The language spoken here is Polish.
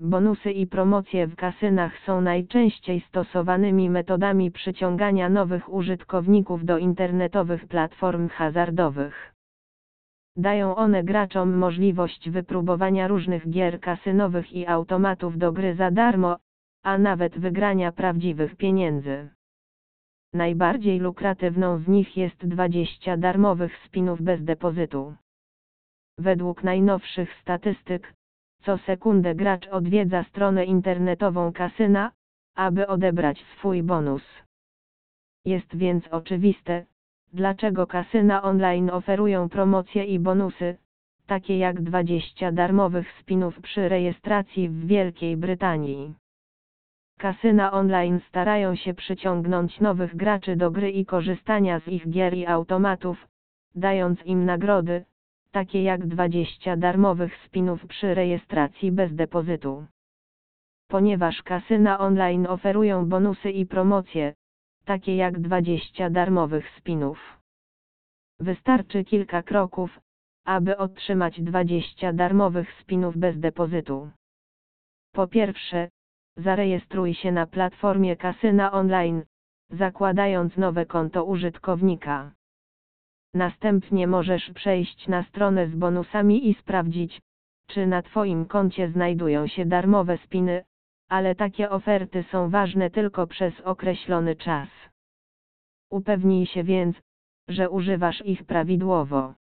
bonusy i promocje w kasynach są najczęściej stosowanymi metodami przyciągania nowych użytkowników do internetowych platform hazardowych. Dają one graczom możliwość wypróbowania różnych gier kasynowych i automatów do gry za darmo, a nawet wygrania prawdziwych pieniędzy. Najbardziej lukratywną z nich jest 20 darmowych spinów bez depozytu. Według najnowszych statystyk, co sekundę gracz odwiedza stronę internetową kasyna, aby odebrać swój bonus. Jest więc oczywiste, dlaczego kasyna online oferują promocje i bonusy, takie jak 20 darmowych spinów przy rejestracji w Wielkiej Brytanii. Kasyna online starają się przyciągnąć nowych graczy do gry i korzystania z ich gier i automatów, dając im nagrody, takie jak 20 darmowych spinów przy rejestracji bez depozytu. Ponieważ kasyna online oferują bonusy i promocje, takie jak 20 darmowych spinów. Wystarczy kilka kroków, aby otrzymać 20 darmowych spinów bez depozytu. Po pierwsze, zarejestruj się na platformie kasyna online, zakładając nowe konto użytkownika. Następnie możesz przejść na stronę z bonusami i sprawdzić, czy na Twoim koncie znajdują się darmowe spiny, ale takie oferty są ważne tylko przez określony czas. Upewnij się więc, że używasz ich prawidłowo.